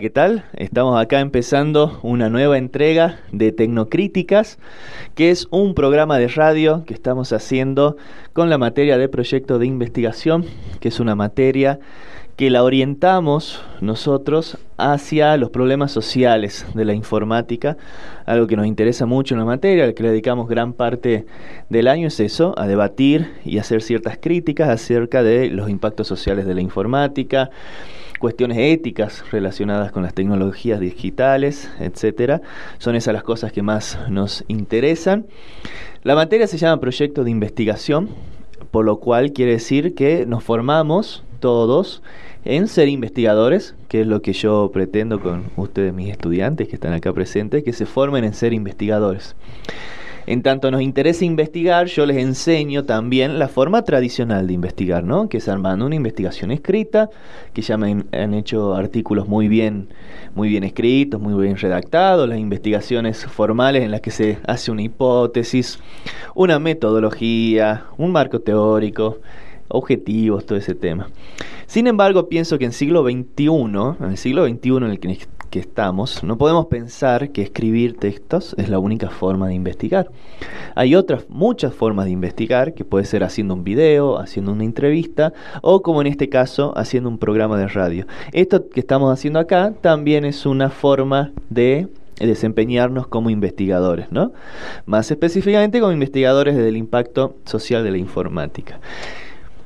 ¿qué tal? Estamos acá empezando una nueva entrega de Tecnocríticas, que es un programa de radio que estamos haciendo con la materia de proyecto de investigación, que es una materia que la orientamos nosotros hacia los problemas sociales de la informática, algo que nos interesa mucho en la materia, al que le dedicamos gran parte del año es eso, a debatir y hacer ciertas críticas acerca de los impactos sociales de la informática, cuestiones éticas relacionadas con las tecnologías digitales, etcétera. Son esas las cosas que más nos interesan. La materia se llama proyecto de investigación, por lo cual quiere decir que nos formamos todos en ser investigadores, que es lo que yo pretendo con ustedes, mis estudiantes que están acá presentes, que se formen en ser investigadores. En tanto nos interesa investigar, yo les enseño también la forma tradicional de investigar, ¿no? Que es armando una investigación escrita, que ya me han hecho artículos muy bien, muy bien escritos, muy bien redactados, las investigaciones formales en las que se hace una hipótesis, una metodología, un marco teórico, objetivos, todo ese tema. Sin embargo, pienso que en siglo XXI, en el siglo XXI en el que, estamos, no podemos pensar que escribir textos es la única forma de investigar. Hay otras muchas formas de investigar, que puede ser haciendo un video, haciendo una entrevista o como en este caso, haciendo un programa de radio. Esto que estamos haciendo acá también es una forma de desempeñarnos como investigadores, ¿no? Más específicamente como investigadores del impacto social de la informática.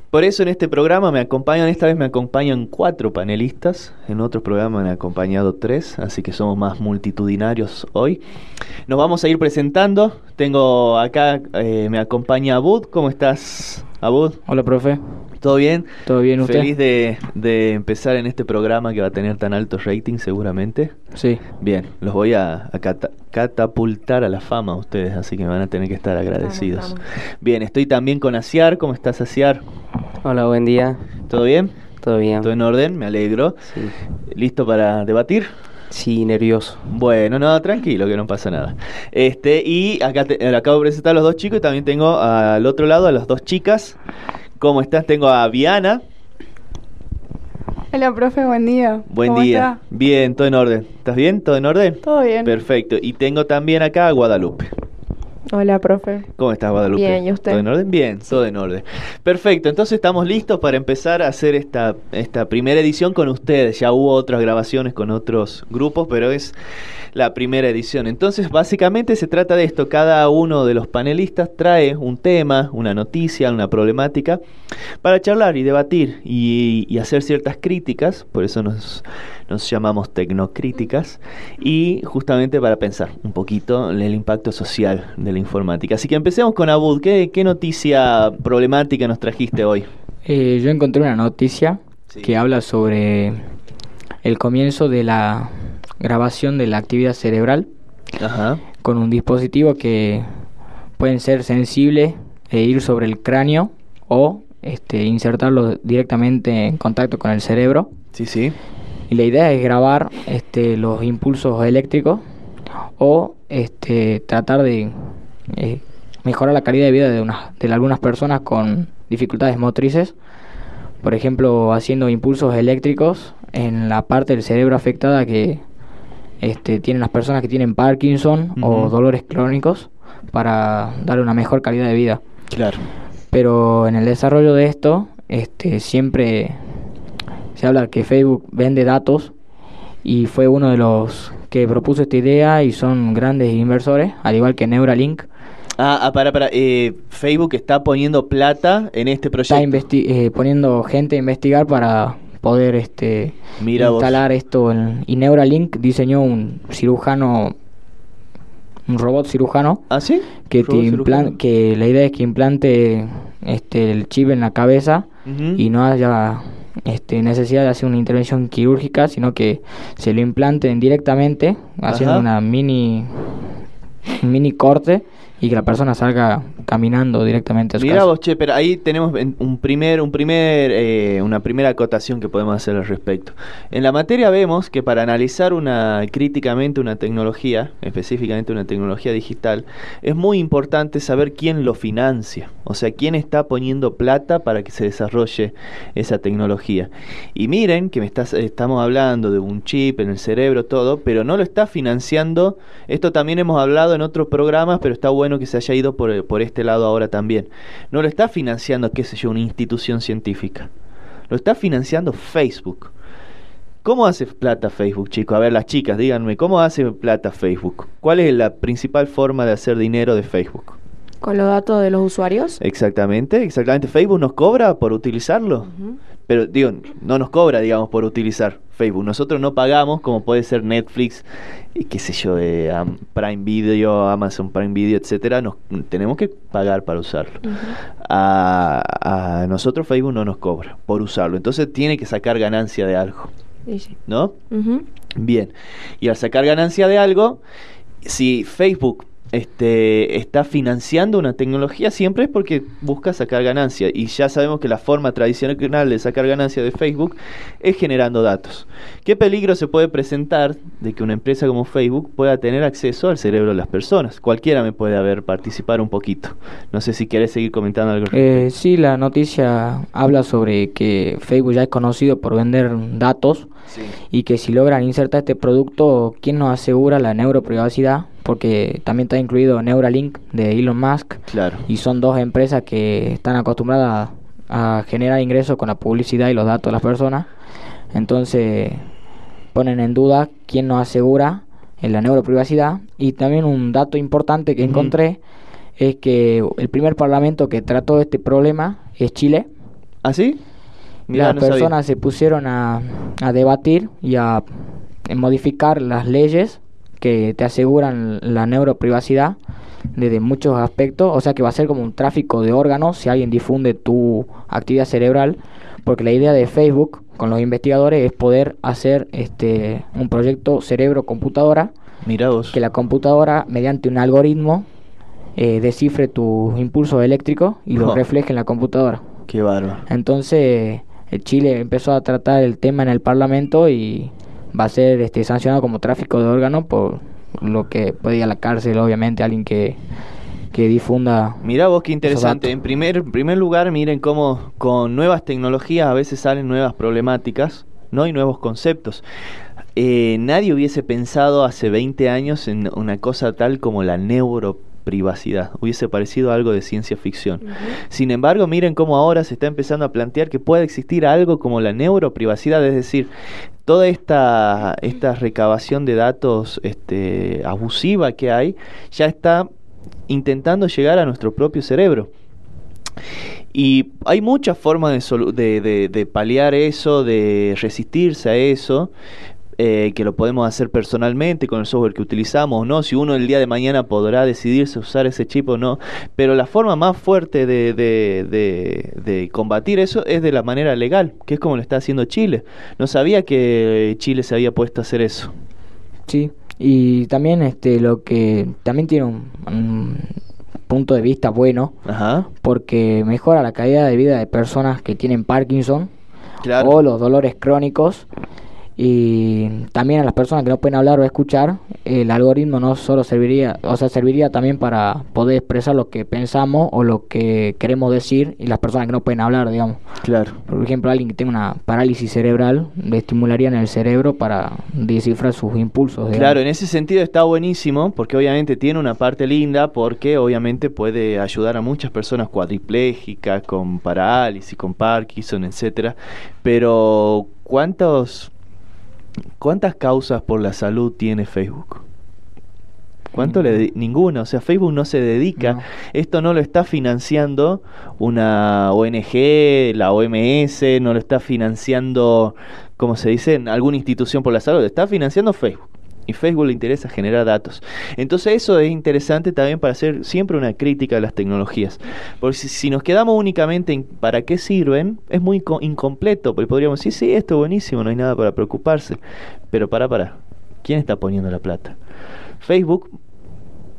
Por eso en este programa me acompañan, esta vez me acompañan cuatro panelistas, en otro programa me han acompañado tres, así que somos más multitudinarios hoy. Nos vamos a ir presentando, tengo acá, eh, me acompaña Abud, ¿cómo estás Abud? Hola profe. ¿Todo bien? Todo bien, ¿usted? Feliz de, de, empezar en este programa que va a tener tan alto rating seguramente. Sí. Bien, los voy a, catapultar a la fama ustedes, así que me van a tener que estar agradecidos. Bien, estoy también con Asiar. ¿Cómo estás, Asiar? Hola, buen día. ¿Todo bien? Todo bien. ¿Todo en orden? Me alegro. Sí. ¿Listo para debatir? Sí, nervioso. Bueno, no, tranquilo, que no pasa nada. Este, y acá te, acabo de presentar a los dos chicos y también tengo al otro lado a las dos chicas. ¿Cómo estás? Tengo a Viana. Hola, profe, buen día. Buen día. Bien, todo en orden. ¿Estás bien? ¿Todo en orden? Todo bien. Perfecto. Y tengo también acá a Guadalupe. Hola, profe. ¿Cómo estás, Guadalupe? Bien, ¿y usted? ¿Todo en orden? Bien, todo en orden. Perfecto, entonces estamos listos para empezar a hacer esta, esta primera edición con ustedes. Ya hubo otras grabaciones con otros grupos, pero es la primera edición. Entonces, básicamente se trata de esto. Cada uno de los panelistas trae un tema, una noticia, una problemática para charlar y debatir y, hacer ciertas críticas. Por eso nos, nos llamamos tecnocríticas. Y justamente para pensar un poquito en el impacto social de la informática. Así que empecemos con Abud. ¿Qué, qué noticia problemática nos trajiste hoy? Eh, yo encontré una noticia que habla sobre el comienzo de la grabación de la actividad cerebral con un dispositivo que pueden ser sensible e ir sobre el cráneo o este, insertarlo directamente en contacto con el cerebro. Sí, sí. Y la idea es grabar este, los impulsos eléctricos o este, tratar de eh, mejorar la calidad de vida de, una, de algunas personas con dificultades motrices. Por ejemplo, haciendo impulsos eléctricos en la parte del cerebro afectada que este, tienen las personas que tienen Parkinson o dolores crónicos para darle una mejor calidad de vida. Claro. Pero en el desarrollo de esto, este, siempre se habla que Facebook vende datos y fue uno de los que propuso esta idea y son grandes inversores, al igual que Neuralink. Ah, ah para, para. Eh, Facebook está poniendo plata en este proyecto. Está eh, poniendo gente a investigar para poder este instalar esto en, y Neuralink diseñó un cirujano un robot cirujano ¿Ah, sí? que te que la idea es que implante este el chip en la cabeza y no haya este, necesidad de hacer una intervención quirúrgica sino que se lo implanten directamente haciendo una mini mini corte y que la persona salga caminando directamente a su Mira casa. vos, che, pero ahí tenemos en- un primer, un primer, eh, una primera acotación que podemos hacer al respecto. En la materia vemos que para analizar una críticamente una tecnología, específicamente una tecnología digital, es muy importante saber quién lo financia, o sea, quién está poniendo plata para que se desarrolle esa tecnología. Y miren que me estás, estamos hablando de un chip en el cerebro, todo, pero no lo está financiando. Esto también hemos hablado en otros programas, pero está bueno que se haya ido por, por este lado ahora también. No lo está financiando, qué sé yo, una institución científica. Lo está financiando Facebook. ¿Cómo hace plata Facebook, chicos? A ver, las chicas, díganme, ¿cómo hace plata Facebook? ¿Cuál es la principal forma de hacer dinero de Facebook? Con los datos de los usuarios. Exactamente, exactamente. Facebook nos cobra por utilizarlo. Pero digo, no nos cobra, digamos, por utilizar Facebook. Nosotros no pagamos, como puede ser Netflix, y qué sé yo, eh, Prime Video, Amazon Prime Video, etcétera. Nos tenemos que pagar para usarlo. A, a nosotros Facebook no nos cobra por usarlo. Entonces tiene que sacar ganancia de algo, sí. ¿no? Bien. Y al sacar ganancia de algo, si Facebook este, está financiando una tecnología, siempre es porque busca sacar ganancia. Y ya sabemos que la forma tradicional de sacar ganancia de Facebook es generando datos. ¿Qué peligro se puede presentar de que una empresa como Facebook pueda tener acceso al cerebro de las personas? Cualquiera me puede haber participar un poquito. No sé si querés seguir comentando algo. al Eh, sí, la noticia habla sobre que Facebook ya es conocido por vender datos Sí. y que si logran insertar este producto, ¿quién nos asegura la neuroprivacidad? Porque también está incluido Neuralink de Elon Musk Claro. y son dos empresas que están acostumbradas a, generar ingresos con la publicidad y los datos de las personas. Entonces ponen en duda quién nos asegura en la neuroprivacidad y también un dato importante que encontré es que el primer parlamento que trató este problema es Chile. ¿Ah, sí? Mirá, Las no sabía. personas se pusieron a, a debatir y a eh, modificar las leyes que te aseguran la neuroprivacidad desde muchos aspectos, o sea que va a ser como un tráfico de órganos si alguien difunde tu actividad cerebral, porque la idea de Facebook con los investigadores es poder hacer este un proyecto cerebro-computadora, que la computadora mediante un algoritmo eh, descifre tus impulsos eléctricos y los Oh. refleje en la computadora. Qué bárbaro. Entonces, Chile empezó a tratar el tema en el Parlamento y va a ser este sancionado como tráfico de órganos por lo que puede ir a la cárcel, obviamente, alguien que, que difunda. Mirá vos qué interesante. En primer, en primer lugar, miren cómo con nuevas tecnologías a veces salen nuevas problemáticas, ¿no? Y nuevos conceptos. Eh, nadie hubiese pensado hace 20 años en una cosa tal como la neuroprivacidad. Hubiese parecido algo de ciencia ficción. Sin embargo, miren cómo ahora se está empezando a plantear que puede existir algo como la neuroprivacidad, es decir, toda esta, esta recabación de datos este, abusiva que hay ya está intentando llegar a nuestro propio cerebro. Y hay muchas formas de, de, de- de paliar eso, de resistirse a eso, eh, que lo podemos hacer personalmente con el software que utilizamos o no, si uno el día de mañana podrá decidirse usar ese chip o no, pero la forma más fuerte de, de- de- de combatir eso es de la manera legal, que es como lo está haciendo Chile. No sabía que Chile se había puesto a hacer eso. Sí, y también este lo que también tiene un, un punto de vista bueno Ajá, porque mejora la calidad de vida de personas que tienen Parkinson claro. o los dolores crónicos y también a las personas que no pueden hablar o escuchar el algoritmo no solo serviría o sea serviría también para poder expresar lo que pensamos o lo que queremos decir y las personas que no pueden hablar digamos Claro. por ejemplo alguien que tenga una parálisis cerebral le estimularían el cerebro para descifrar sus impulsos digamos. Claro, en ese sentido está buenísimo porque obviamente tiene una parte linda porque obviamente puede ayudar a muchas personas cuadriplégicas con parálisis, con Parkinson, etcétera. Pero ¿cuántos cuántas causas por la salud tiene Facebook? ¿Cuánto le dedi- ninguna, o sea, Facebook no se dedica, No. esto no lo está financiando una ONG, la OMS, no lo está financiando, ¿cómo se dice? Alguna institución por la salud, está financiando Facebook. Y Facebook le interesa generar datos. Entonces eso es interesante también para hacer siempre una crítica a las tecnologías. Porque si, nos quedamos únicamente en para qué sirven, es muy co- incompleto. Porque podríamos decir, sí, esto es buenísimo, no hay nada para preocuparse. Pero para, para. ¿Quién está poniendo la plata? Facebook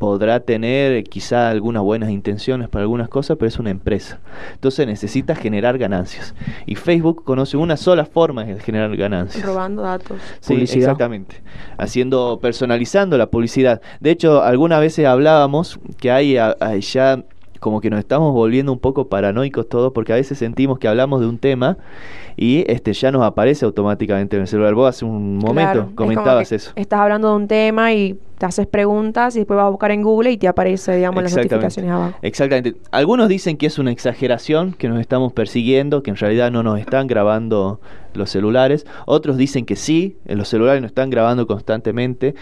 podrá tener quizá algunas buenas intenciones para algunas cosas, pero es una empresa. Entonces necesita generar ganancias. Y Facebook conoce una sola forma de generar ganancias. Robando datos. Sí, exactamente. Haciendo, personalizando la publicidad. De hecho, algunas veces hablábamos que hay, hay ya como que nos estamos volviendo un poco paranoicos todos porque a veces sentimos que hablamos de un tema y este ya nos aparece automáticamente en el celular. Vos hace un momento comentabas eso. Estás hablando de un tema y te haces preguntas y después vas a buscar en Google y te aparece, digamos, las notificaciones abajo. Exactamente. Algunos dicen que es una exageración, que nos estamos persiguiendo, que en realidad no nos están grabando los celulares. Otros dicen que sí, en los celulares nos están grabando constantemente.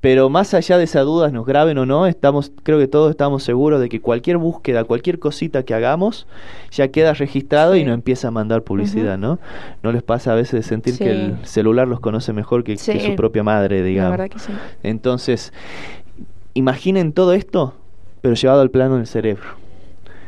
Pero más allá de esas dudas, nos graben o no, estamos, creo que todos estamos seguros de que cualquier búsqueda, cualquier cosita que hagamos, ya queda registrado y nos empieza a mandar publicidad, ¿no? ¿No les pasa a veces de sentir que el celular los conoce mejor que, su propia madre, digamos? La verdad que sí. Entonces, imaginen todo esto, pero llevado al plano del cerebro.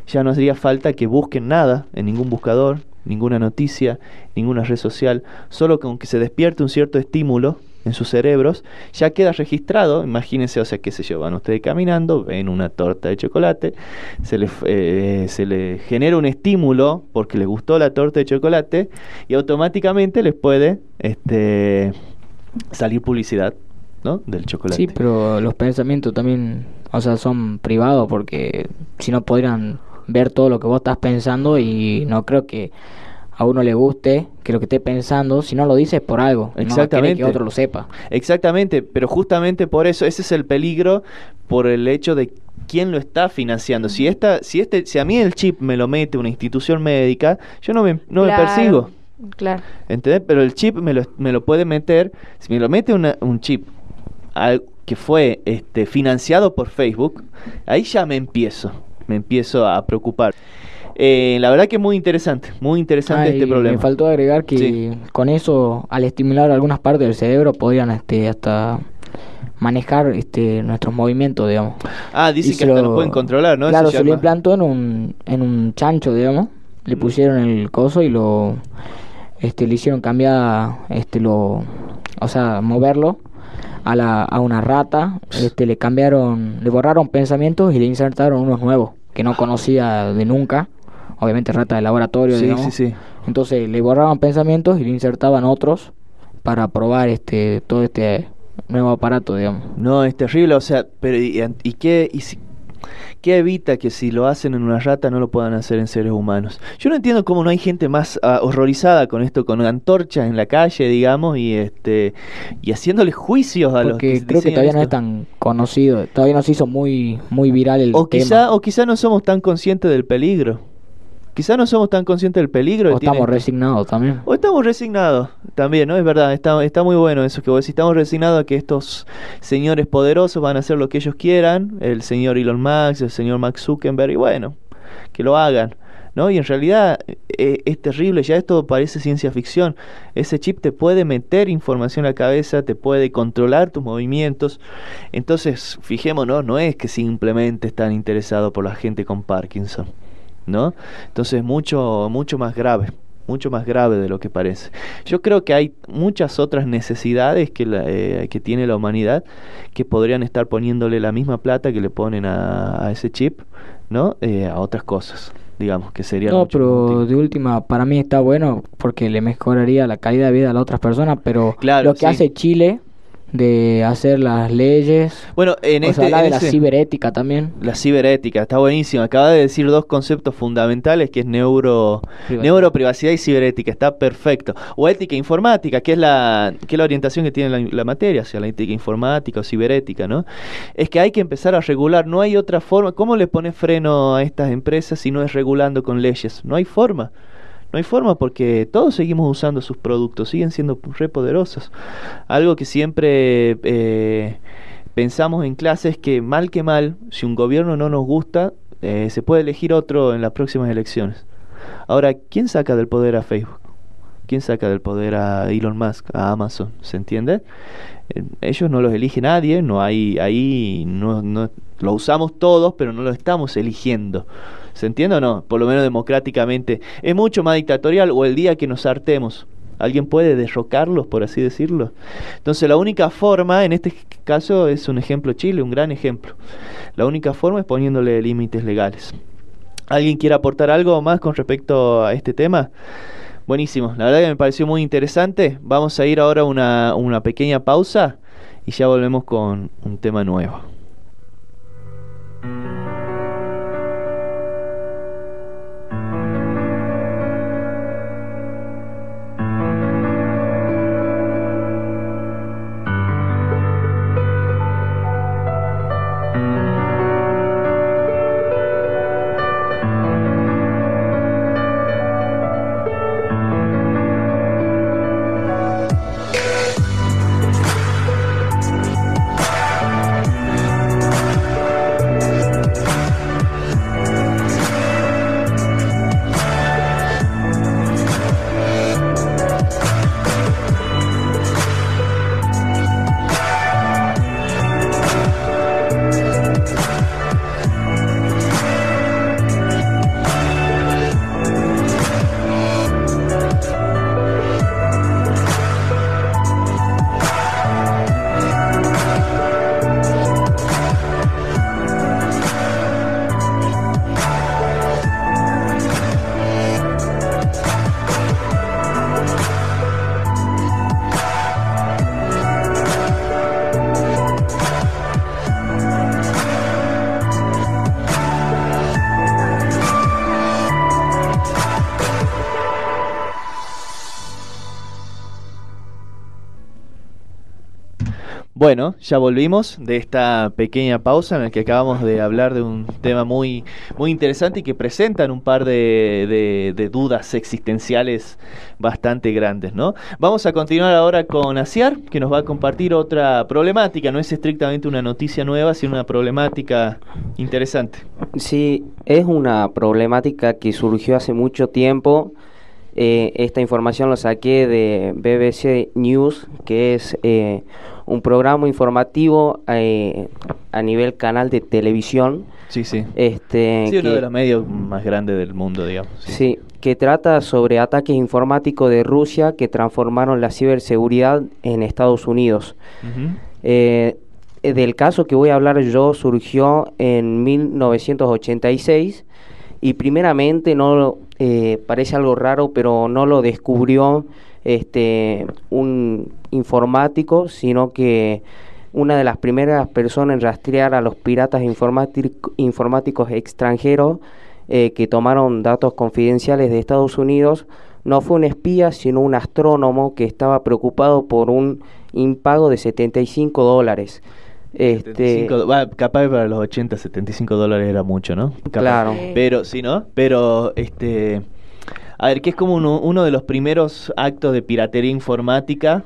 Ya no haría falta que busquen nada en ningún buscador, ninguna noticia, ninguna red social, solo con que se despierte un cierto estímulo en sus cerebros, ya queda registrado, imagínense, o sea, qué sé yo, van ustedes caminando, ven una torta de chocolate, se le, eh, se genera un estímulo porque les gustó la torta de chocolate y automáticamente les puede este, salir publicidad ¿no? del chocolate. Sí, pero los pensamientos también, o sea, son privados porque si no podrían ver todo lo que vos estás pensando y no creo que a uno le guste que lo que esté pensando, si no lo dices por algo, exactamente no que otro lo sepa. Exactamente, pero justamente por eso ese es el peligro por el hecho de quién lo está financiando. Si esta si este si a mí el chip me lo mete una institución médica, yo no me no me persigo. Claro. ¿Entendés? Pero el chip me lo, me lo puede meter, si me lo mete un chip que fue este financiado por Facebook, ahí ya me empiezo, me empiezo a preocupar. Eh, la verdad que es muy interesante, muy interesante este problema. Me faltó agregar que con eso, al estimular algunas partes del cerebro, podrían este, hasta manejar este, nuestros movimientos, digamos. Ah, dicen que hasta lo, pueden controlar, ¿no? Claro, se, lo implantó en un, en un chancho, digamos. Le mm. pusieron el coso y lo este, le hicieron cambiar, este, lo, o sea, moverlo a, la, a una rata. Este, le cambiaron, le borraron pensamientos y le insertaron unos nuevos que no conocía de nunca obviamente rata de laboratorio, sí, Sí, sí. Entonces le borraban pensamientos y le insertaban otros para probar este todo este nuevo aparato, digamos. No, es terrible, o sea, pero ¿y, y qué, y si, ¿Qué evita que si lo hacen en una rata no lo puedan hacer en seres humanos? Yo no entiendo cómo no hay gente más ah, horrorizada con esto, con antorchas en la calle, digamos, y este y haciéndole juicios a los que creo que todavía no es tan conocido, todavía no se hizo muy muy viral el o Quizá, o quizá no somos tan conscientes del peligro. Quizá no somos tan conscientes del peligro. O estamos resignados también. O estamos resignados también, ¿no? Es verdad, está, está muy bueno eso que vos decís. Estamos resignados a que estos señores poderosos van a hacer lo que ellos quieran. El señor Elon Musk, el señor Max Zuckerberg, y bueno, que lo hagan. ¿no? Y en realidad eh, es terrible, ya esto parece ciencia ficción. Ese chip te puede meter información a la cabeza, te puede controlar tus movimientos. Entonces, fijémonos, no es que simplemente están interesados por la gente con Parkinson. ¿No? Entonces mucho, mucho más grave, mucho más grave de lo que parece. Yo creo que hay muchas otras necesidades que, eh, que tiene la humanidad que podrían estar poniéndole la misma plata que le ponen a, ese chip, ¿no? Eh, a otras cosas digamos que sería no pero de última para mí está bueno porque le mejoraría la calidad de vida a las otras personas pero lo que hace Chile de hacer las leyes. Bueno, en o este, de la ciberética también. La ciberética, está buenísimo. Acaba de decir dos conceptos fundamentales que es neuro neuroprivacidad y ciberética, está perfecto. O ética informática, que es la que es la orientación que tiene la, materia, o sea, la ética informática o ciberética, ¿no? Es que hay que empezar a regular, no hay otra forma. ¿Cómo le pone freno a estas empresas si no es regulando con leyes? No hay forma. No hay forma porque todos seguimos usando sus productos, siguen siendo re poderosos. Algo que siempre eh, pensamos en clase es que mal que mal, si un gobierno no nos gusta, eh, se puede elegir otro en las próximas elecciones. Ahora, ¿quién saca del poder a Facebook? ¿Quién saca del poder a Elon Musk, a Amazon? ¿Se entiende? Eh, ellos no los elige nadie, no hay ahí, no, no, lo usamos todos, pero no lo estamos eligiendo. ¿Se entiende o no? Por lo menos democráticamente. Es mucho más dictatorial o el día que nos hartemos ¿Alguien puede derrocarlos, por así decirlo? Entonces la única forma, en este caso es un ejemplo Chile, un gran ejemplo. La única forma es poniéndole límites legales. ¿Alguien quiere aportar algo más con respecto a este tema? Buenísimo, la verdad que me pareció muy interesante. Vamos a ir ahora a una, una pequeña pausa y ya volvemos con un tema nuevo. Bueno, ya volvimos de esta pequeña pausa en la que acabamos de hablar de un tema muy, muy interesante y que presentan un par de, de, dudas existenciales bastante grandes, ¿no? Vamos a continuar ahora con Asiar, que nos va a compartir otra problemática. No es estrictamente una noticia nueva, sino una problemática interesante. Sí, es una problemática que surgió hace mucho tiempo. Eh, esta información la saqué de BBC News, que es eh, un programa informativo eh, a nivel canal de televisión. Sí, sí. Este, sí, uno de los medios más grandes del mundo, digamos. Sí. que trata sobre ataques informáticos de Rusia que transformaron la ciberseguridad en Estados Unidos. Eh, del caso que voy a hablar yo surgió en 1986 y primeramente no eh, parece algo raro, pero no lo descubrió este, un informático, sino que una de las primeras personas en rastrear a los piratas informáticos extranjeros eh, que tomaron datos confidenciales de Estados Unidos no fue un espía, sino un astrónomo que estaba preocupado por un impago de 75 dólares. Este, capaz para los 80, 75 dólares era mucho, ¿no? Claro. Pero, sí, ¿no? Pero, este... A ver, que es como uno, de los primeros actos de piratería informática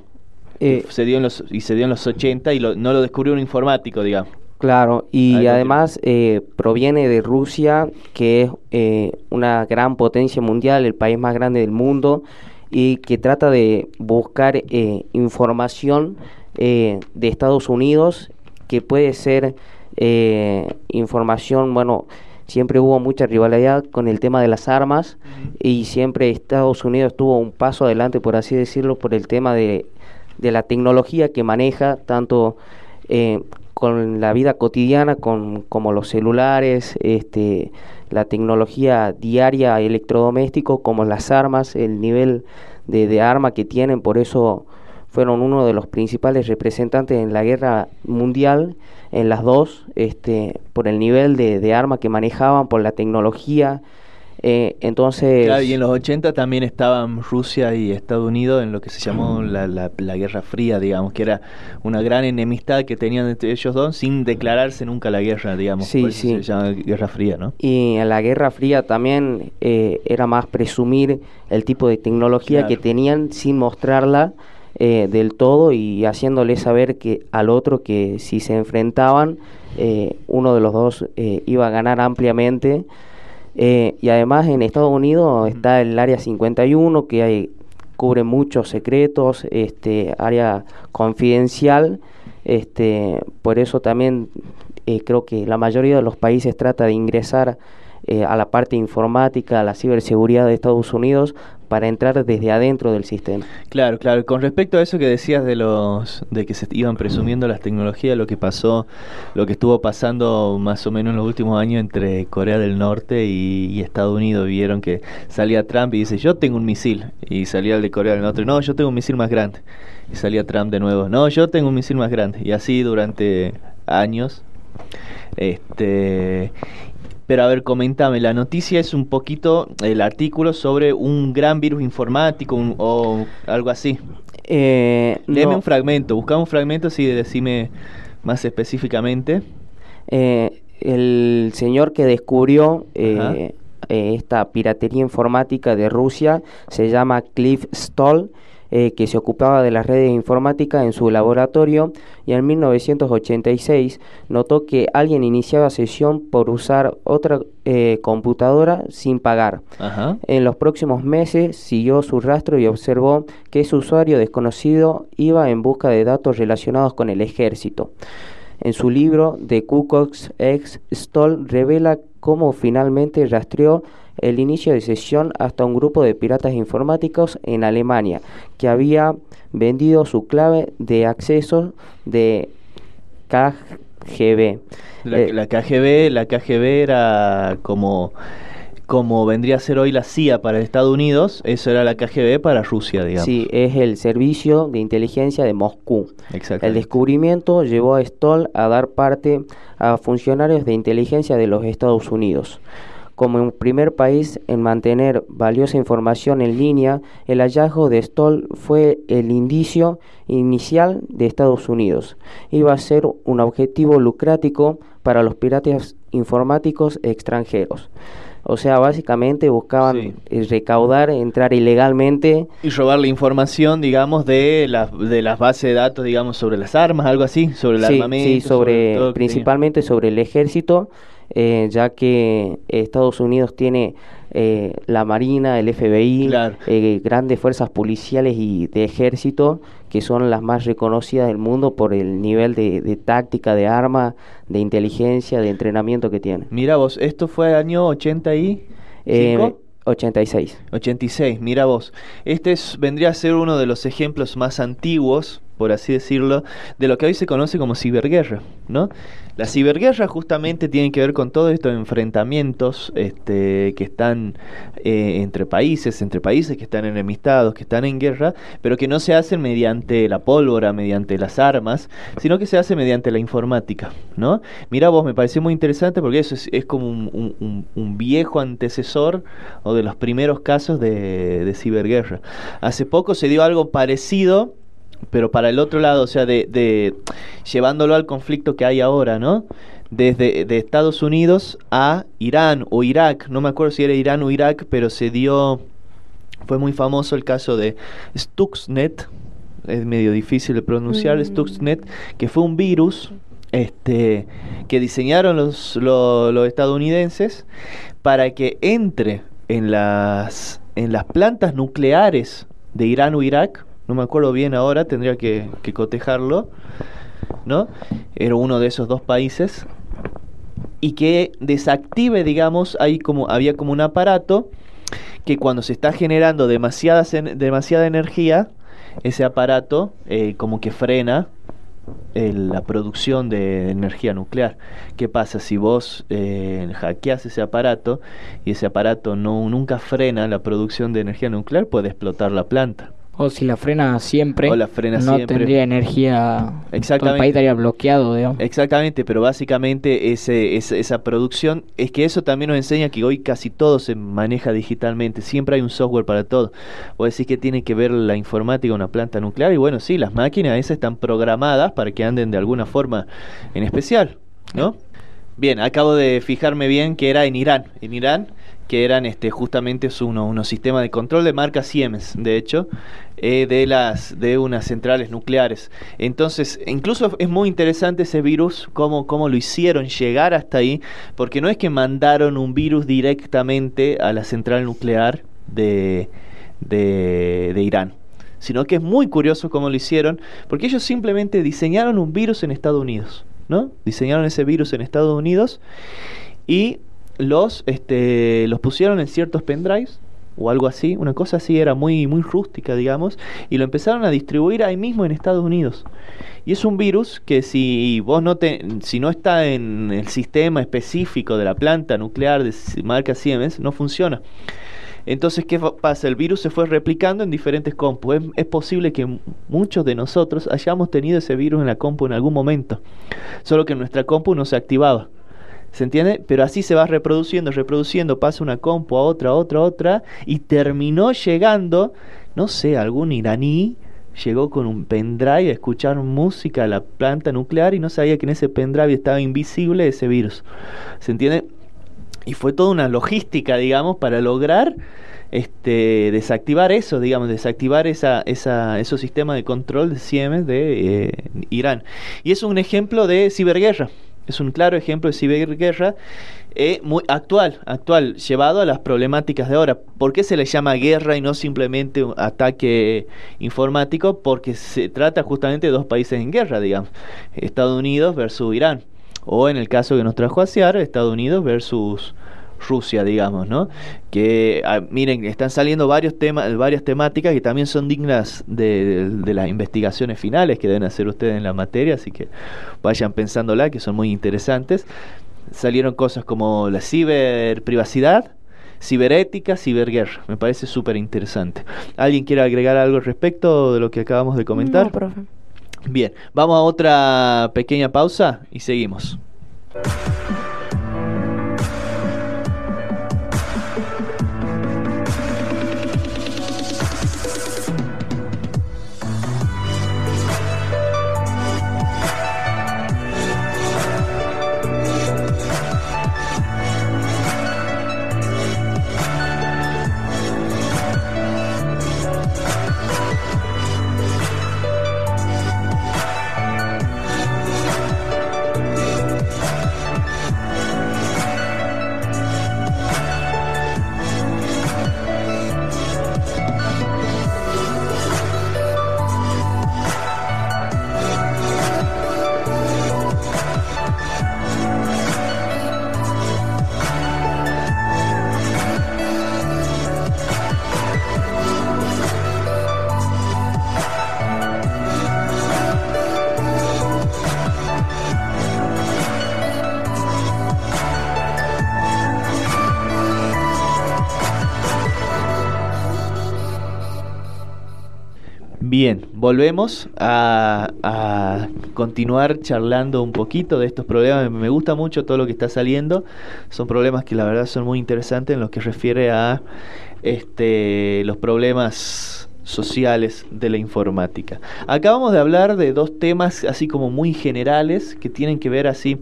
eh, se dio en los, y se dio en los 80 y no lo descubrió un informático, digamos. Claro, y además eh, proviene de Rusia, que es eh, una gran potencia mundial, el país más grande del mundo, y que trata de buscar información de Estados Unidos, que puede ser información, bueno, siempre hubo mucha rivalidad con el tema de las armas y siempre Estados Unidos tuvo un paso adelante, por así decirlo, por el tema de, de la tecnología que maneja, tanto eh, con la vida cotidiana, con, como los celulares, este, la tecnología diaria electrodoméstico, como las armas, el nivel de, arma que tienen, por eso fueron uno de los principales representantes en la guerra mundial, en las dos, este, por el nivel de arma que manejaban, por la tecnología. Eh, entonces... y en los 80 también estaban Rusia y Estados Unidos en lo que se llamó la, la, Guerra Fría, digamos, que era una gran enemistad que tenían entre ellos dos sin declararse nunca la guerra, digamos. Sí, sí. se llama Guerra Fría, ¿no? Y en la Guerra Fría también eh, era más presumir el tipo de tecnología que tenían sin mostrarla eh, del todo y haciéndole saber que al otro que si se enfrentaban eh, uno de los dos eh, iba a ganar ampliamente y además en Estados Unidos está el área 51 que hay, cubre muchos secretos este área confidencial. Este por eso también creo que la mayoría de los países trata de ingresar a la parte informática, a la ciberseguridad de Estados Unidos para entrar desde adentro del sistema. Claro, claro. Con respecto a eso que decías de los de que se iban presumiendo las tecnologías, lo que pasó, lo que estuvo pasando más o menos en los últimos años entre Corea del Norte y, Estados Unidos, vieron que salía Trump y dice yo tengo un misil y salía el de Corea del Norte, no, yo tengo un misil más grande y salía Trump de nuevo, no, yo tengo un misil más grande y así durante años. Este pero a ver, comentame, la noticia es un poquito el artículo sobre un gran virus informático o algo así. Eh, un fragmento, buscame un fragmento, así decime más específicamente. Eh, el señor que descubrió eh, eh, esta piratería informática de Rusia se llama Cliff Stoll eh, que se ocupaba de las redes informáticas en su laboratorio y en 1986 notó que alguien iniciaba sesión por usar otra eh, computadora sin pagar. En los próximos meses siguió su rastro y observó que ese usuario desconocido iba en busca de datos relacionados con el ejército. En su libro The Kukox X, Stoll revela cómo finalmente rastreó el inicio de sesión hasta un grupo de piratas informáticos en Alemania que había vendido su clave de acceso de KGB. La, eh, la KGB, la KGB era como como vendría a ser hoy la CIA para Estados Unidos, eso era la KGB para Rusia, digamos. Sí, es el Servicio de Inteligencia de Moscú. El descubrimiento llevó a Stoll a dar parte a funcionarios de inteligencia de los Estados Unidos. Como un primer país en mantener valiosa información en línea, el hallazgo de Stoll fue el indicio inicial de Estados Unidos. Iba a ser un objetivo lucrático para los piratas informáticos extranjeros. O sea, básicamente buscaban eh, recaudar, entrar ilegalmente. Y robar la información, digamos, de, de las bases de datos, digamos, sobre las armas, algo así, sobre el armamento. Sí, sobre, principalmente sobre el ejército eh, ya que Estados Unidos tiene eh, la Marina, el FBI, eh, grandes fuerzas policiales y de ejército que son las más reconocidas del mundo por el nivel de, táctica, de arma, de inteligencia, de entrenamiento que tiene. Mira vos, esto fue año 80 y... 86. 86, mira vos. Este es, vendría a ser uno de los ejemplos más antiguos, por así decirlo, de lo que hoy se conoce como ciberguerra, ¿no? La ciberguerra justamente tiene que ver con todos estos enfrentamientos este, que están eh, entre países, entre países que están enemistados, que están en guerra, pero que no se hacen mediante la pólvora, mediante las armas, sino que se hace mediante la informática, ¿no? Mira vos, me pareció muy interesante porque eso es, como un, viejo antecesor o de los primeros casos de, de ciberguerra. Hace poco se dio algo parecido pero para el otro lado, o sea, de, de llevándolo al conflicto que hay ahora, ¿no? Desde de Estados Unidos a Irán o Irak, no me acuerdo si era Irán o Irak, pero se dio, fue muy famoso el caso de Stuxnet, es medio difícil de pronunciar, mm. Stuxnet, que fue un virus este, que diseñaron los, los, los estadounidenses para que entre en las, en las plantas nucleares de Irán o Irak, no me acuerdo bien ahora, tendría que, cotejarlo, ¿no? Era uno de esos dos países y que desactive, digamos, ahí como había como un aparato que cuando se está generando demasiada, demasiada energía, ese aparato eh, como que frena la producción de energía nuclear. ¿Qué pasa si vos eh, hackeas ese aparato y ese aparato no nunca frena la producción de energía nuclear? Puede explotar la planta. O si la frena siempre, o la frena no tendría energía. Exactamente. el país estaría bloqueado, digamos. Exactamente, pero básicamente ese, esa producción, es que eso también nos enseña que hoy casi todo se maneja digitalmente. Siempre hay un software para todo. O decir que tiene que ver la informática una planta nuclear. Y bueno, sí, las máquinas esas están programadas para que anden de alguna forma en especial, ¿no? Bien, acabo de fijarme bien que era en Irán. En Irán que eran este, justamente uno, unos sistemas de control de marca Siemens, de hecho, eh, de, las, de unas centrales nucleares. Entonces, incluso es muy interesante ese virus, cómo, cómo lo hicieron llegar hasta ahí, porque no es que mandaron un virus directamente a la central nuclear de, de, de Irán sino que es muy curioso cómo lo hicieron, porque ellos simplemente diseñaron un virus en Estados Unidos, ¿no? Diseñaron ese virus en Estados Unidos y los, este, los pusieron en ciertos pendrives o algo así, una cosa así era muy muy rústica, digamos, y lo empezaron a distribuir ahí mismo en Estados Unidos. Y es un virus que si vos no te, si no está en el sistema específico de la planta nuclear de marca Siemens, no funciona. Entonces, ¿qué pasa? El virus se fue replicando en diferentes compus. Es, posible que muchos de nosotros hayamos tenido ese virus en la compu en algún momento, solo que nuestra compu no se activaba. ¿Se entiende? Pero así se va reproduciendo, reproduciendo, pasa una compu a otra, a otra, a otra, y terminó llegando, no sé, algún iraní llegó con un pendrive a escuchar música a la planta nuclear y no sabía que en ese pendrive estaba invisible ese virus. ¿Se entiende? Y fue toda una logística, digamos, para lograr este, desactivar eso, digamos, desactivar esa, esa, esos sistemas de control de Siemens de eh, Irán. Y es un ejemplo de ciberguerra, es un claro ejemplo de ciberguerra eh, muy actual, actual, llevado a las problemáticas de ahora. ¿Por qué se le llama guerra y no simplemente ataque informático? Porque se trata justamente de dos países en guerra, digamos, Estados Unidos versus Irán o en el caso que nos trajo a Ciar, Estados Unidos versus Rusia, digamos, ¿no? Que ah, miren, están saliendo varios temas, varias temáticas que también son dignas de, las investigaciones finales que deben hacer ustedes en la materia, así que vayan pensándola, que son muy interesantes. Salieron cosas como la ciberprivacidad, ciberética, ciberguerra. Me parece súper interesante. ¿Alguien quiere agregar algo al respecto de lo que acabamos de comentar? No, profe. Bien, vamos a otra pequeña pausa y seguimos. Bien, volvemos a, continuar charlando un poquito de estos problemas. Me gusta mucho todo lo que está saliendo. Son problemas que la verdad son muy interesantes en lo que refiere a este, los problemas sociales de la informática. Acabamos de hablar de dos temas así como muy generales que tienen que ver así,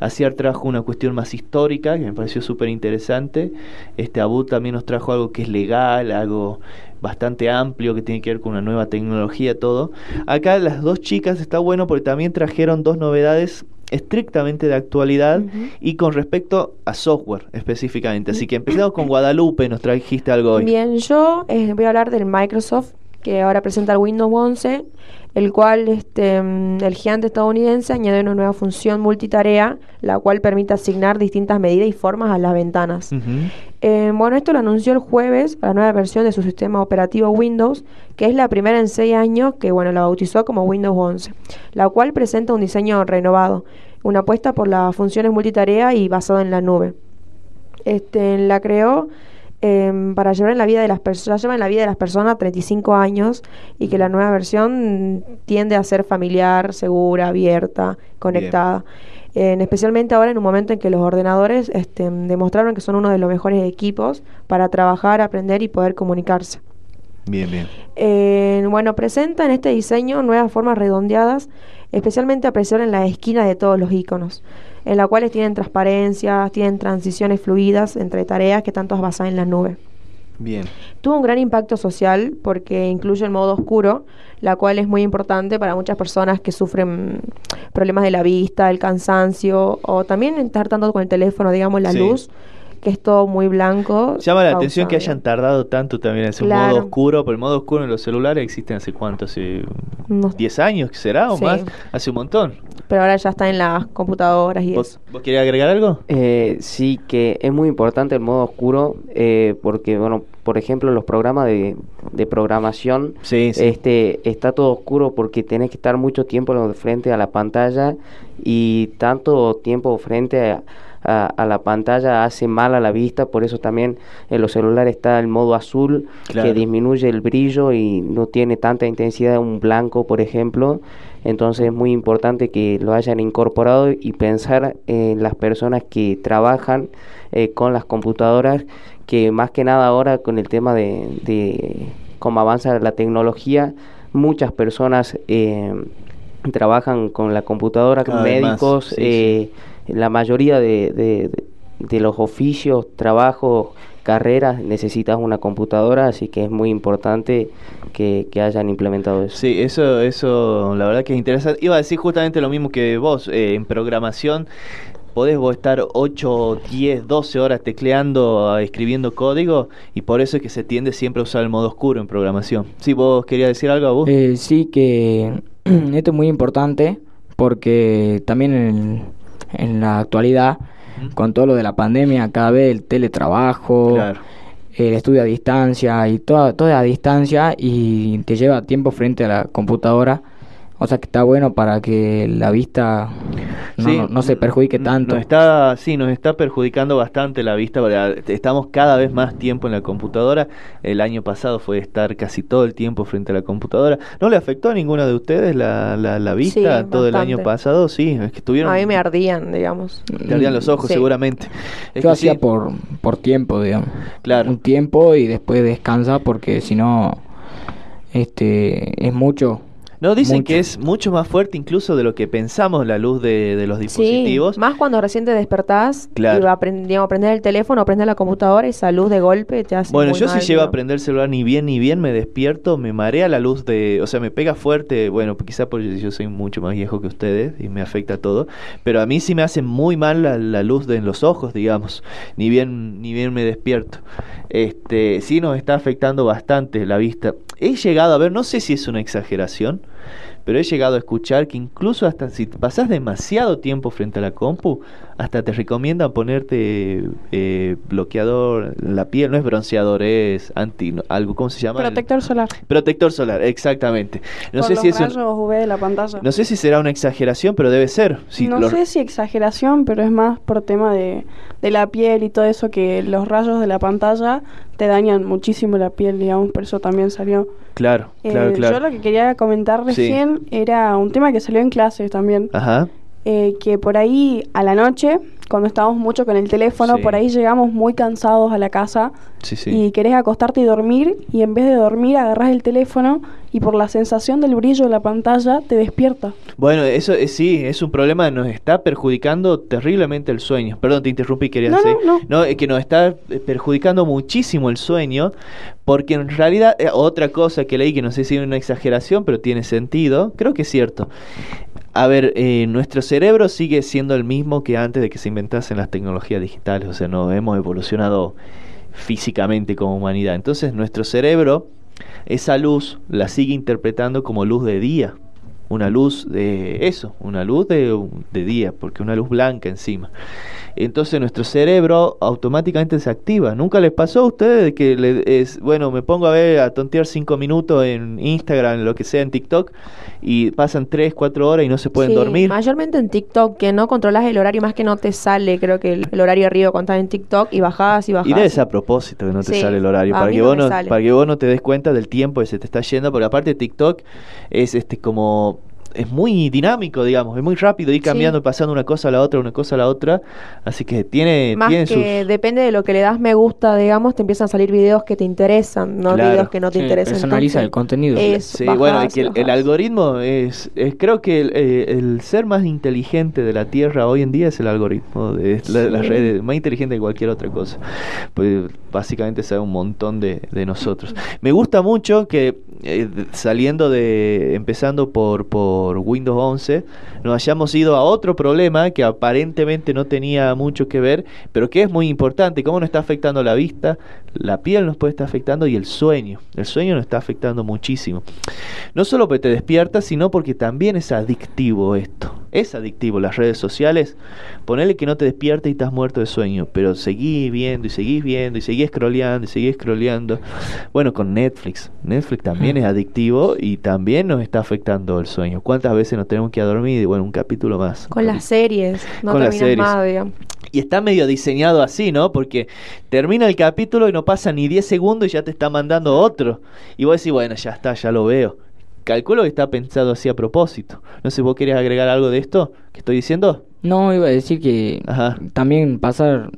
hacia trajo una cuestión más histórica que me pareció súper interesante. Este Abu también nos trajo algo que es legal, algo bastante amplio que tiene que ver con una nueva tecnología, todo. Acá las dos chicas está bueno porque también trajeron dos novedades estrictamente de actualidad y con respecto a software específicamente. Así que empezamos con Guadalupe, nos trajiste algo hoy. Bien, yo eh, voy a hablar del Microsoft que ahora presenta el Windows 11, el cual este, el gigante estadounidense añade una nueva función multitarea, la cual permite asignar distintas medidas y formas a las ventanas. Eh, bueno, esto lo anunció el jueves, la nueva versión de su sistema operativo Windows, que es la primera en seis años que bueno, la bautizó como Windows 11, la cual presenta un diseño renovado, una apuesta por las funciones multitarea y basada en la nube. Este, la creó Em, para llevar en la vida de las personas, lleva en la vida de las personas 35 años y que la nueva versión tiende a ser familiar, segura, abierta, conectada. especialmente ahora en un momento en que los ordenadores este, demostraron que son uno de los mejores equipos para trabajar, aprender y poder comunicarse. Bien, bien. bueno, presenta en este diseño nuevas formas redondeadas, especialmente apreciar en la esquina de todos los iconos en la cuales tienen transparencias, tienen transiciones fluidas entre tareas que tanto es basadas en la nube. Bien. Tuvo un gran impacto social porque incluye el modo oscuro, la cual es muy importante para muchas personas que sufren problemas de la vista, el cansancio o también estar tanto con el teléfono, digamos, la luz que es todo muy blanco. Llama la atención que hayan tardado tanto también en ese modo oscuro, pero el modo oscuro en los celulares existe hace cuánto, hace unos 10 años será o más, hace un montón. Pero ahora ya está en las computadoras y ¿Vos, ¿Vos querías agregar algo? Eh, sí, que es muy importante el modo oscuro eh, porque, bueno, por ejemplo, los programas de, de programación, Sí, sí. este está todo oscuro porque tenés que estar mucho tiempo frente a la pantalla y tanto tiempo frente a, a- a la pantalla hace mal a la vista, por eso también en los celulares está el modo azul Claro. que disminuye el brillo y no tiene tanta intensidad un blanco, por ejemplo. Entonces es muy importante que lo hayan incorporado y pensar en las personas que trabajan eh, con las computadoras, que más que nada ahora con el tema de, de cómo avanza la tecnología, muchas personas eh, trabajan con la computadora, Cada más, médicos, sí, eh, la mayoría de, de- los oficios, trabajos, carreras, necesitas una computadora, así que es muy importante que, que hayan implementado eso. Sí, eso, eso, la verdad que es interesante. Iba a decir justamente lo mismo que vos, eh, en programación podés vos estar 8, 10, 12 horas tecleando, ah, escribiendo código, y por eso es que se tiende siempre a usar el modo oscuro en programación. Sí, vos querías decir algo, vos. Eh, sí que esto es muy importante porque también en, en la actualidad, con todo lo de la pandemia, cada vez el teletrabajo, Claro. el estudio a distancia y toda, toda a distancia y te lleva tiempo frente a la computadora. O sea que está bueno para que la vista no, Sí, no- no se perjudique tanto. Nos está, sí, nos está perjudicando bastante la vista. Estamos cada vez más tiempo en la computadora. El año pasado fue estar casi todo el tiempo frente a la computadora. ¿No le afectó a ninguno de ustedes la, la, la vista Sí, todo el año pasado? Sí, es que estuvieron... A mí me ardían, digamos. Te ardían los ojos Sí. seguramente. Es Yo que hacía sí, por, por tiempo, digamos. Claro. Un tiempo y después descansa porque si no, este, es mucho. No, dicen mucho. que es mucho más fuerte incluso de lo que pensamos la luz de, de los dispositivos. Sí, más cuando recién te despertás Claro. y va a prend- digamos, prender el teléfono, prender la computadora y esa luz de golpe te hace Bueno, muy yo si mal, llego a prender el celular ni bien ni bien me despierto, me marea la luz de, o sea, me pega fuerte, bueno, quizá porque yo soy mucho más viejo que ustedes y me afecta todo, pero a mí sí me hace muy mal la, la luz de en los ojos, digamos, ni bien ni bien me despierto. Este, sí nos está afectando bastante la vista. He llegado a ver, no sé si es una exageración, pero he llegado a escuchar que incluso hasta si pasas demasiado tiempo frente a la compu, hasta te recomiendan ponerte eh, bloqueador en la piel, no es bronceador, es anti, algo, ¿cómo se llama? Protector solar. Protector solar, exactamente. No por sé los si es un- UV de la pantalla. no sé si será una exageración, pero debe ser. Si no los- sé si exageración, pero es más por tema de, de la piel y todo eso, que los rayos de la pantalla te dañan muchísimo la piel, digamos, por eso también salió. Claro, Eh, claro, claro. Yo lo que quería comentar Sí. recién era un tema que salió en clases también, Ajá. Eh, que por ahí a la noche, cuando estábamos mucho con el teléfono, Sí. por ahí llegamos muy cansados a la casa Sí, sí. y querés acostarte y dormir y en vez de dormir agarras el teléfono y por la sensación del brillo de la pantalla te despierta. Bueno, eso es, sí, es un problema, nos está perjudicando terriblemente el sueño. Perdón, te interrumpí, querías No, no, decir. no. es que nos está eh, perjudicando muchísimo el sueño, porque en realidad, eh, otra cosa que leí que no sé si es una exageración, pero tiene sentido, creo que es cierto. A ver, eh, nuestro cerebro sigue siendo el mismo que antes de que se inventasen las tecnologías digitales, o sea, no hemos evolucionado físicamente como humanidad. Entonces, nuestro cerebro, esa luz la sigue interpretando como luz de día una luz de eso, una luz de, de día, porque una luz blanca encima. Entonces nuestro cerebro automáticamente se activa. ¿Nunca les pasó a ustedes que le, es, bueno, me pongo a ver, a tontear cinco minutos en Instagram, lo que sea, en TikTok, y pasan tres, cuatro horas y no se pueden Sí, dormir? Mayormente en TikTok, que no controlas el horario, más que no te sale, creo que el, el horario arriba cuando estás en TikTok y bajás y bajás. Y ser a propósito que no te Sí, sale el horario, para que, no vos no, para que vos no te des cuenta del tiempo que se te está yendo, porque aparte TikTok es este como es muy dinámico, digamos, es muy rápido ir Sí. cambiando, pasando una cosa a la otra, una cosa a la otra, así que tiene, Más tiene que sus... depende de lo que le das me gusta, digamos, te empiezan a salir videos que te interesan, no Claro. videos que no te Sí, interesan. personaliza Entonces, el contenido. es- Sí, bajás bueno, y es que el, algoritmo es, es- creo que el, eh, el ser más inteligente de la Tierra hoy en día es el algoritmo de la- las Sí. redes, más inteligente que cualquier otra cosa. Pues básicamente sabe un montón de, de nosotros. Me gusta mucho que eh, saliendo de, empezando por, por por Windows 11, nos hayamos ido a otro problema que aparentemente no tenía mucho que ver, pero que es muy importante, cómo nos está afectando la vista, la piel nos puede estar afectando y el sueño. El sueño nos está afectando muchísimo. No solo porque te despiertas, sino porque también es adictivo esto. Es adictivo las redes sociales. Ponele que no te despiertes y estás muerto de sueño, pero seguís viendo y seguís viendo y seguís scrolleando y seguís scrolleando. Bueno, con Netflix. Netflix también es adictivo y también nos está afectando el sueño. ¿Cuántas veces nos tenemos que dormir? Y bueno, un capítulo más. Con las series, no Con las terminas series. más, digamos. Y está medio diseñado así, ¿no? Porque termina el capítulo y no pasa ni 10 segundos y ya te está mandando otro. Y vos decís, bueno, ya está, ya lo veo. Calculo que está pensado así a propósito. No sé, ¿vos querés agregar algo de esto que estoy diciendo? No, iba a decir que Ajá. también pasar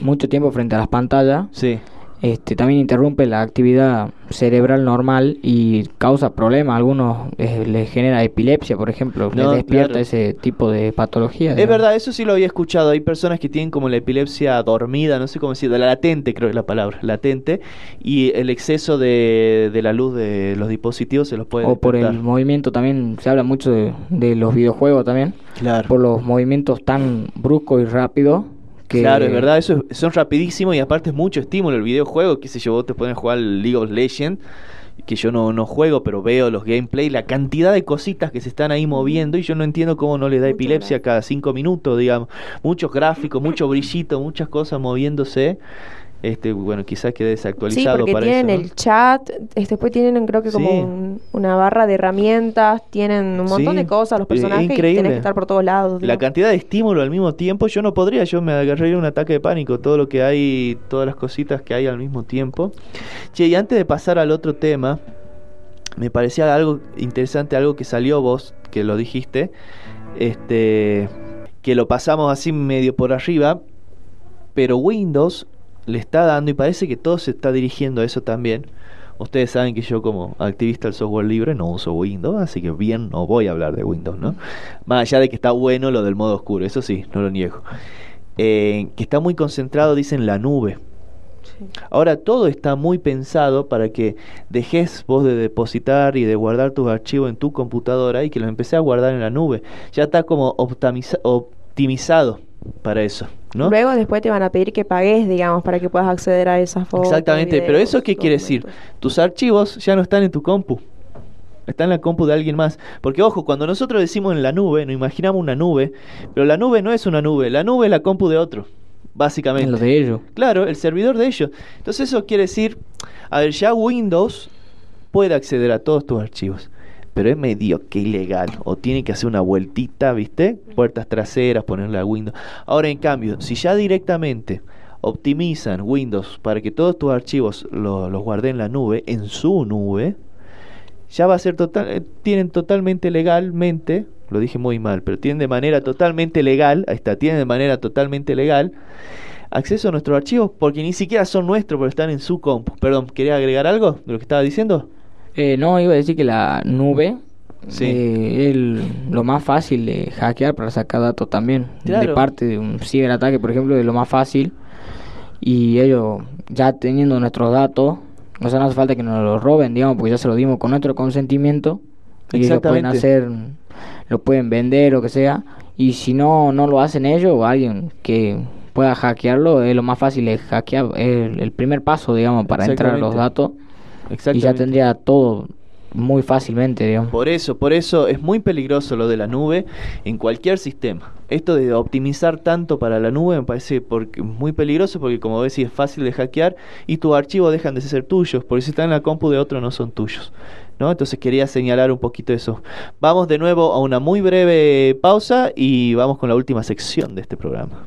mucho tiempo frente a las pantallas Sí. Este, también interrumpe la actividad cerebral normal y causa problemas. Algunos eh, les genera epilepsia, por ejemplo, No, les despierta claro. ese tipo de patología. Es verdad, eso sí lo había escuchado. Hay personas que tienen como la epilepsia dormida, no sé cómo decir, latente creo que es la palabra, latente, y el exceso de, de la luz de los dispositivos se los puede O por el movimiento también, se habla mucho de, de los videojuegos también, Claro. por los movimientos tan bruscos y rápidos que... Claro, es verdad, eso es- son rapidísimos y aparte es mucho estímulo el videojuego, qué sé yo, vos te pones a jugar League of Legends, que yo no, no juego, pero veo los gameplay, la cantidad de cositas que se están ahí moviendo y yo no entiendo cómo no le da epilepsia cada cinco minutos, digamos. Muchos gráficos, mucho brillito, muchas cosas moviéndose. Este, bueno, quizás quede Sí, desactualizado porque para tienen eso. ¿no? el chat, es- después tienen creo que como Sí. un- una barra de herramientas, tienen un montón Sí, de cosas, los eh, personajes, y increíble. tenés que estar por todos lados. La digamos. cantidad de estímulo al mismo tiempo, yo no podría, yo me agarraría un ataque de pánico, todo lo que hay, todas las cositas que hay al mismo tiempo. Che, y antes de pasar al otro tema, me parecía algo interesante, algo que salió vos, que lo dijiste, este, que lo pasamos así medio por arriba, pero Windows le está dando y parece que todo se está dirigiendo a eso también. Ustedes saben que yo como activista del software libre no uso Windows, así que bien no voy a hablar de Windows, ¿no? Más allá de que está bueno lo del modo oscuro, eso sí, no lo niego. Eh, que está muy concentrado, dicen, la nube. Sí. Ahora todo está muy pensado para que dejes vos de depositar y de guardar tus archivos en tu computadora y que los empecé a guardar en la nube. Ya está como optimizado para eso, ¿no? Luego después te van a pedir que pagues, digamos, para que puedas acceder a esas fotos. Exactamente, pero eso qué quiere decir? Tus archivos ya no están en tu compu. Está en la compu de alguien más. Porque ojo, cuando nosotros decimos en la nube, nos imaginamos una nube, pero la nube no es una nube, la nube es la compu de otro, básicamente. en lo de ellos. Claro, el servidor de ellos. Entonces eso quiere decir, a ver, ya Windows puede acceder a todos tus archivos, pero es medio que ilegal o tiene que hacer una vueltita, ¿viste? Puertas traseras, ponerle a Windows. Ahora, en cambio, si ya directamente optimizan Windows para que todos tus archivos lo- los guarden en la nube, en su nube, ya va a ser total, eh, tienen totalmente legalmente, lo dije muy mal, pero tienen de manera totalmente legal, ahí está, tienen de manera totalmente legal acceso a nuestros archivos porque ni siquiera son nuestros, pero están en su compu. Perdón, ¿quería agregar algo de lo que estaba diciendo? Eh, no, iba a decir que la nube Sí. eh, es el- lo más fácil de hackear para sacar datos también. Claro. De parte de un ciberataque, por ejemplo, es lo más fácil. Y ellos, ya teniendo nuestros datos, o sea, no hace falta que nos los roben, digamos, porque ya se lo dimos con nuestro consentimiento. Y lo pueden hacer, lo pueden vender, lo que sea. Y si no, no lo hacen ellos o alguien que pueda hackearlo, es lo más fácil de hackear, es el, primer paso, digamos, para entrar a los datos. Y ya tendría todo muy fácilmente, digamos. Por eso, por eso es muy peligroso lo de la nube en cualquier sistema. Esto de optimizar tanto para la nube me parece porque, muy peligroso porque como ves es fácil de hackear y tus archivos dejan de ser tuyos, porque si están en la compu de otro no son tuyos. ¿no? Entonces quería señalar un poquito eso. Vamos de nuevo a una muy breve pausa y vamos con la última sección de este programa.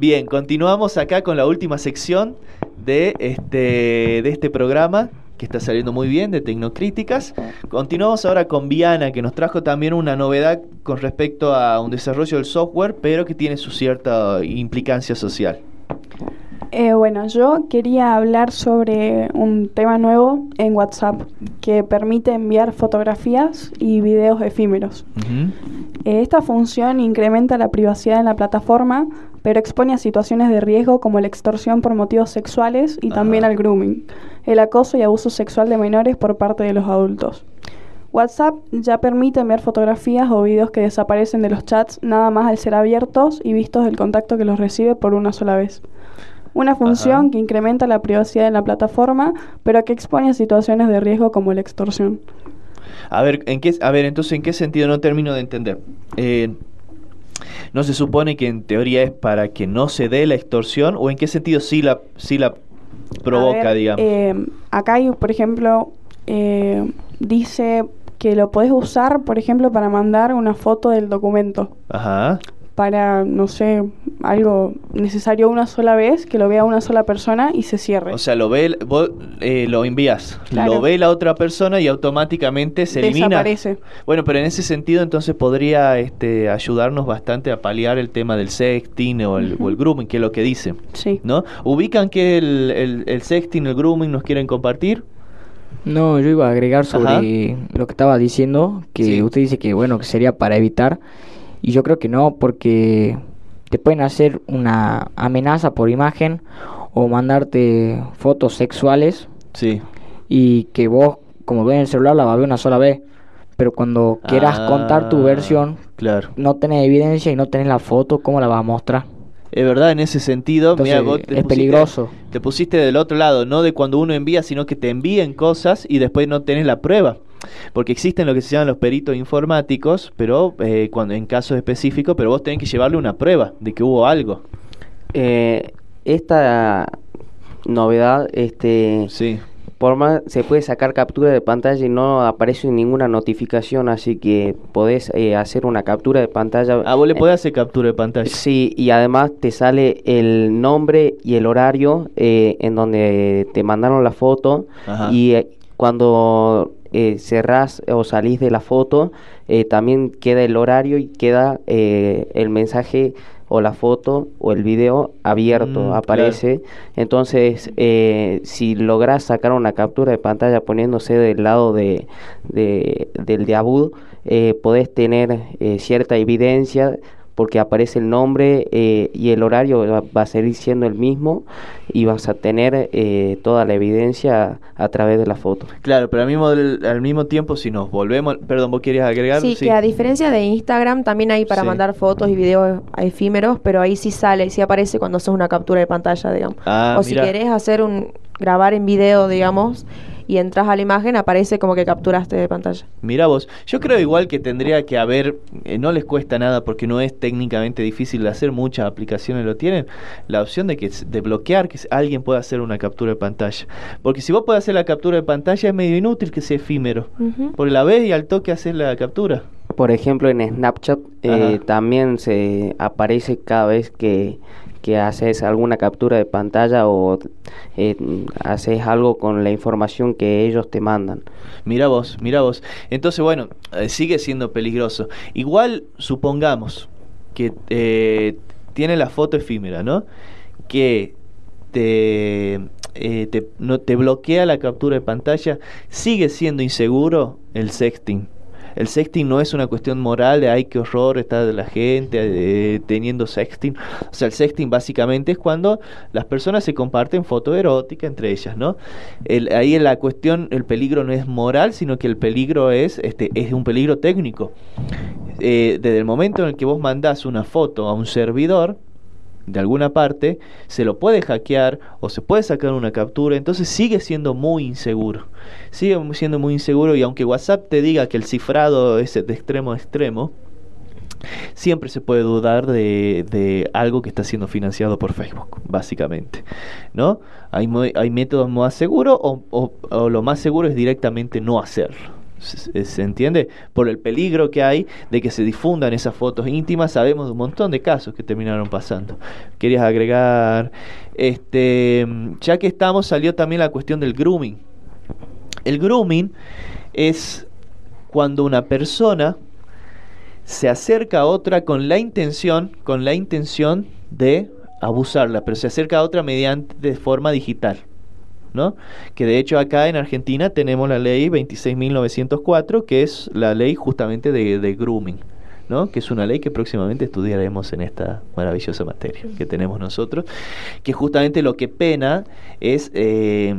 Bien, continuamos acá con la última sección de este, de este programa que está saliendo muy bien de Tecnocríticas. Continuamos ahora con Viana, que nos trajo también una novedad con respecto a un desarrollo del software, pero que tiene su cierta implicancia social. Eh, bueno, yo quería hablar sobre un tema nuevo en WhatsApp que permite enviar fotografías y videos efímeros. Eh, esta función incrementa la privacidad en la plataforma, pero expone a situaciones de riesgo como la extorsión por motivos sexuales y también al grooming, el acoso y abuso sexual de menores por parte de los adultos. WhatsApp ya permite enviar fotografías o videos que desaparecen de los chats nada más al ser abiertos y vistos del contacto que los recibe por una sola vez. Una función que incrementa la privacidad en la plataforma, pero que expone a situaciones de riesgo como la extorsión. A ver, ¿en qué, a ver, entonces, ¿en qué sentido no termino de entender? Eh, ¿No se supone que en teoría es para que no se dé la extorsión o en qué sentido sí la, sí la provoca, digamos? Eh, acá hay, por ejemplo, eh, dice que lo podés usar, por ejemplo, para mandar una foto del documento. Ajá para, no sé, algo necesario una sola vez, que lo vea una sola persona y se cierre. O sea, lo ve, vos eh, lo envías, lo ve la otra persona y automáticamente se elimina. Desaparece. Bueno, pero en ese sentido entonces podría este, ayudarnos bastante a paliar el tema del sexting o el, grooming, que es lo que dice. Sí. ¿No? ¿Ubican que el, el, sexting, el grooming nos quieren compartir? No, yo iba a agregar sobre lo que estaba diciendo, que usted dice que bueno, que sería para evitar y yo creo que no, porque te pueden hacer una amenaza por imagen o mandarte fotos sexuales. Sí. Y que vos, como ves en el celular, la vas a ver una sola vez. Pero cuando quieras contar tu ah, versión, claro. no tenés evidencia y no tenés la foto, ¿cómo la vas a mostrar? Es verdad, en ese sentido, es peligroso. Te pusiste del otro lado, no de cuando uno envía, sino que te envíen cosas y después no tenés la prueba. Porque existen lo que se llaman los peritos informáticos, pero eh, cuando en casos específicos, pero vos tenés que llevarle una prueba de que hubo algo. Eh, esta novedad, este, sí. por más se puede sacar captura de pantalla y no aparece ninguna notificación, así que podés eh, hacer una captura de pantalla. Ah, vos le podés hacer captura de pantalla. Sí, y además te sale el nombre y el horario en donde te mandaron la foto y cuando eh, cerrás o salís de la foto, eh, también queda el horario y queda eh, el mensaje o la foto o el video abierto, mm, aparece. Entonces, eh, si logras sacar una captura de pantalla poniéndose del lado de, del de Abud, podés tener cierta evidencia porque aparece el nombre eh, y el horario va, a seguir siendo el mismo y vas a tener eh, toda la evidencia a través de la foto. Claro, pero al mismo, al mismo tiempo si nos volvemos, perdón, vos querías agregar. Sí, que a diferencia de Instagram también hay para mandar fotos y videos efímeros, pero ahí sí sale, sí aparece cuando haces una captura de pantalla, digamos. Ah, o si querés hacer un grabar en video, digamos, y entras a la imagen, aparece como que capturaste de pantalla. Mira vos, yo creo igual que tendría que haber, eh, no les cuesta nada porque no es técnicamente difícil de hacer, muchas aplicaciones lo tienen, la opción de que de bloquear que alguien pueda hacer una captura de pantalla. Porque si vos podés hacer la captura de pantalla es medio inútil que sea efímero, porque la ves y al toque haces la captura. Por ejemplo, en Snapchat eh, también se aparece cada vez que que haces alguna captura de pantalla o eh, haces algo con la información que ellos te mandan. Mira vos, mira vos. Entonces, bueno, eh, sigue siendo peligroso. Igual supongamos que eh, tiene la foto efímera, ¿no? Que te, te, no, te bloquea la captura de pantalla, sigue siendo inseguro el sexting el sexting no es una cuestión moral de ay qué horror está la gente eh, teniendo sexting. O sea, el sexting básicamente es cuando las personas se comparten foto erótica entre ellas, ¿no? Ahí la cuestión, el peligro no es moral, sino que el peligro es, este, es un peligro técnico. Eh, desde el momento en el que vos mandás una foto a un servidor, de alguna parte, se lo puede hackear o se puede sacar una captura, entonces sigue siendo muy inseguro. Sigue siendo muy inseguro y aunque WhatsApp te diga que el cifrado es de extremo a extremo, siempre se puede dudar de, de, algo que está siendo financiado por Facebook, básicamente. ¿no? Hay, hay métodos más seguros o, o, lo más seguro es directamente no hacerlo. ¿Se, entiende? Por el peligro que hay de que se difundan esas fotos íntimas, sabemos de un montón de casos que terminaron pasando. ¿Querías agregar? Este, ya que estamos, salió también la cuestión del grooming. El grooming es cuando una persona se acerca a otra con la intención, con la intención de abusarla, pero se acerca a otra mediante de forma digital. ¿No? Que de hecho acá en Argentina tenemos la ley 26.904, que es la ley justamente de, grooming, ¿no? Que es una ley que próximamente estudiaremos en esta maravillosa materia que tenemos nosotros, que justamente lo que pena es... Eh,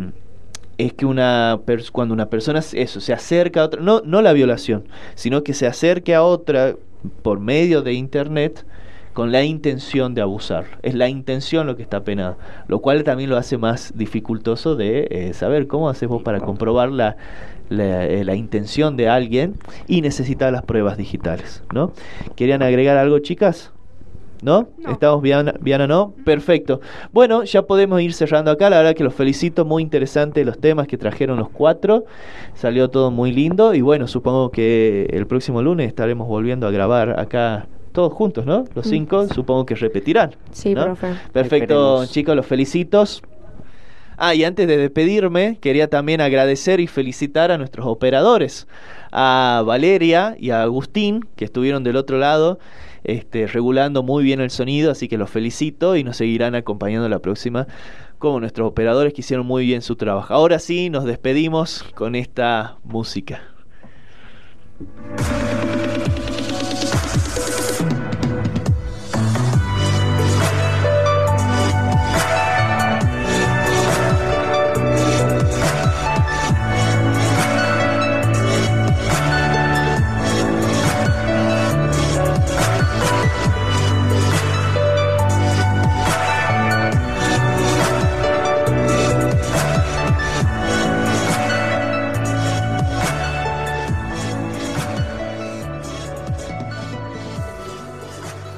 es que una cuando una persona eso se acerca a otra no no la violación sino que se acerque a otra por medio de internet con la intención de abusar. Es la intención lo que está penado, lo cual también lo hace más dificultoso de eh, saber cómo hacemos para comprobar la, eh, la, intención de alguien y necesitar las pruebas digitales, ¿no? ¿Querían agregar algo, chicas? ¿No? ¿Estamos bien, bien o no? Perfecto. Bueno, ya podemos ir cerrando acá. La verdad que los felicito, muy interesante los temas que trajeron los cuatro. Salió todo muy lindo y bueno, supongo que el próximo lunes estaremos volviendo a grabar acá todos juntos, ¿no? Los mm. cinco, supongo que repetirán. Sí, profe. Perfecto, chicos, los felicitos. Ah, y antes de despedirme, quería también agradecer y felicitar a nuestros operadores, a Valeria y a Agustín, que estuvieron del otro lado, este, regulando muy bien el sonido, así que los felicito y nos seguirán acompañando la próxima como nuestros operadores que hicieron muy bien su trabajo. Ahora sí, nos despedimos con esta música.